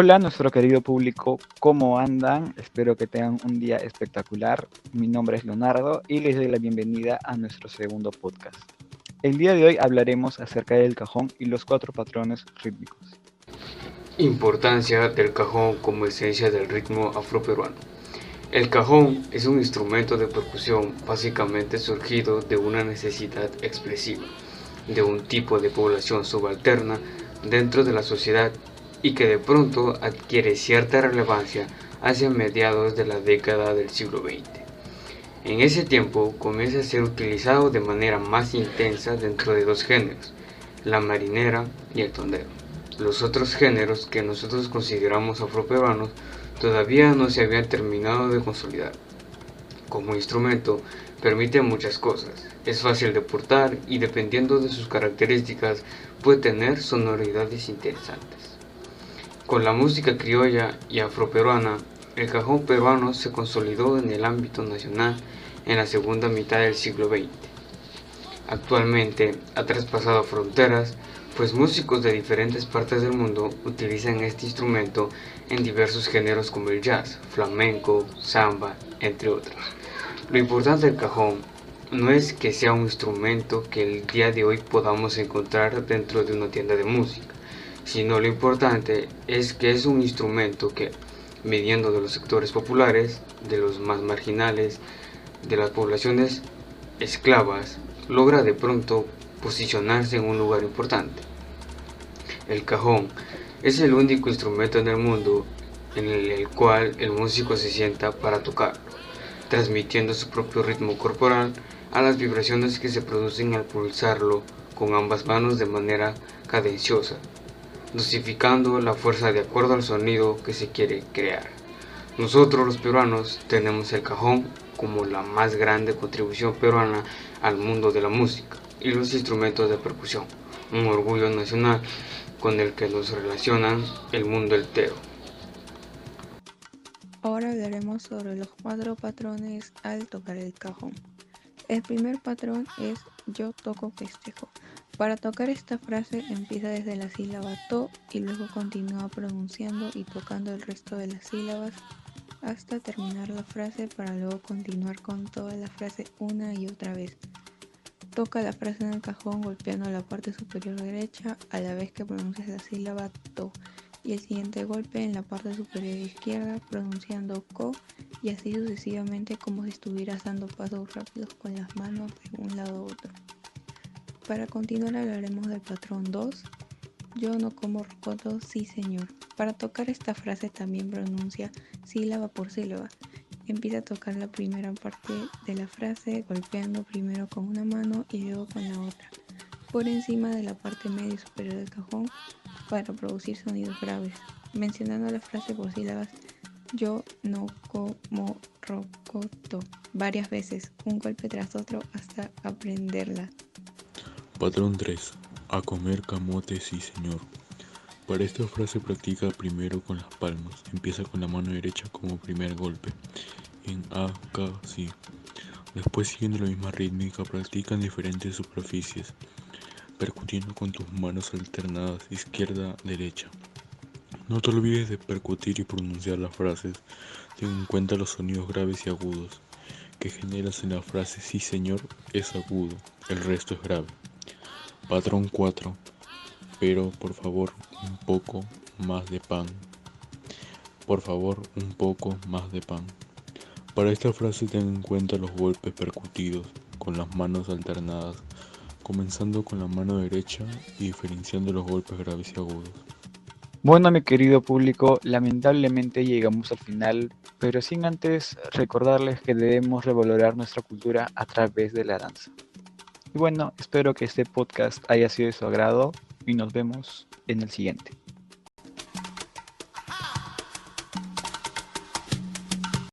Hola nuestro querido público, ¿cómo andan? Espero que tengan un día espectacular. Mi nombre es Leonardo y les doy la bienvenida a nuestro segundo podcast. El día de hoy hablaremos acerca del cajón y los cuatro patrones rítmicos. Importancia del cajón como esencia del ritmo afroperuano. El cajón es un instrumento de percusión básicamente surgido de una necesidad expresiva de un tipo de población subalterna dentro de la sociedad y que de pronto adquiere cierta relevancia hacia mediados de la década del siglo XX. En ese tiempo comienza a ser utilizado de manera más intensa dentro de dos géneros, la marinera y el tondero. Los otros géneros que nosotros consideramos afroperuanos todavía no se habían terminado de consolidar. Como instrumento permite muchas cosas, es fácil de portar y dependiendo de sus características puede tener sonoridades interesantes. Con la música criolla y afroperuana, el cajón peruano se consolidó en el ámbito nacional en la segunda mitad del siglo XX. Actualmente ha traspasado fronteras, pues músicos de diferentes partes del mundo utilizan este instrumento en diversos géneros como el jazz, flamenco, samba, entre otros. Lo importante del cajón no es que sea un instrumento que el día de hoy podamos encontrar dentro de una tienda de música sino lo importante es que es un instrumento que, midiendo de los sectores populares, de los más marginales, de las poblaciones esclavas, logra de pronto posicionarse en un lugar importante. El cajón es el único instrumento en el mundo en el cual el músico se sienta para tocarlo, transmitiendo su propio ritmo corporal a las vibraciones que se producen al pulsarlo con ambas manos de manera cadenciosa, dosificando la fuerza de acuerdo al sonido que se quiere crear. Nosotros los peruanos tenemos el cajón como la más grande contribución peruana al mundo de la música y los instrumentos de percusión, un orgullo nacional con el que nos relacionan el mundo entero. Ahora hablaremos sobre los cuatro patrones al tocar el cajón. El primer patrón es yo toco festejo. Para tocar esta frase empieza desde la sílaba to y luego continúa pronunciando y tocando el resto de las sílabas hasta terminar la frase para luego continuar con toda la frase una y otra vez. Toca la frase en el cajón golpeando la parte superior derecha a la vez que pronuncias la sílaba to y el siguiente golpe en la parte superior izquierda pronunciando ko y así sucesivamente como si estuvieras dando pasos rápidos con las manos de un lado a otro. Para continuar hablaremos del patrón 2. Yo no como rocoto, sí señor. Para tocar esta frase también pronuncia sílaba por sílaba. Empieza a tocar la primera parte de la frase golpeando primero con una mano y luego con la otra, por encima de la parte media y superior del cajón para producir sonidos graves, mencionando la frase por sílabas yo no como rocoto varias veces, un golpe tras otro hasta aprenderla. Patrón 3. A comer camote, sí señor. Para esta frase practica primero con las palmas. Empieza con la mano derecha como primer golpe. En A, K, sí. Después siguiendo la misma rítmica practica en diferentes superficies, percutiendo con tus manos alternadas izquierda-derecha. No te olvides de percutir y pronunciar las frases, ten en cuenta los sonidos graves y agudos que generas en la frase sí señor es agudo, el resto es grave. Patrón 4. Pero por favor un poco más de pan. Por favor un poco más de pan. Para esta frase ten en cuenta los golpes percutidos con las manos alternadas, comenzando con la mano derecha y diferenciando los golpes graves y agudos. Bueno, mi querido público, lamentablemente llegamos al final, pero sin antes recordarles que debemos revalorar nuestra cultura a través de la danza. Y bueno, espero que este podcast haya sido de su agrado y nos vemos en el siguiente.